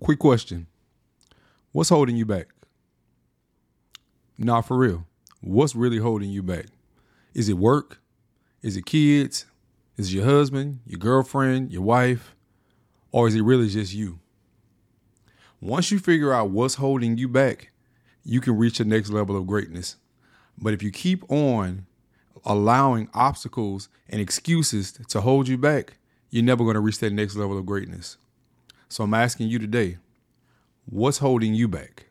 Quick question. What's holding you back? Nah, for real. What's really holding you back? Is it work? Is it kids? Is it your husband, your girlfriend, your wife? Or is it really just you? Once you figure out what's holding you back, you can reach the next level of greatness. But if you keep on allowing obstacles and excuses to hold you back, you're never going to reach that next level of greatness. So I'm asking you today, what's holding you back?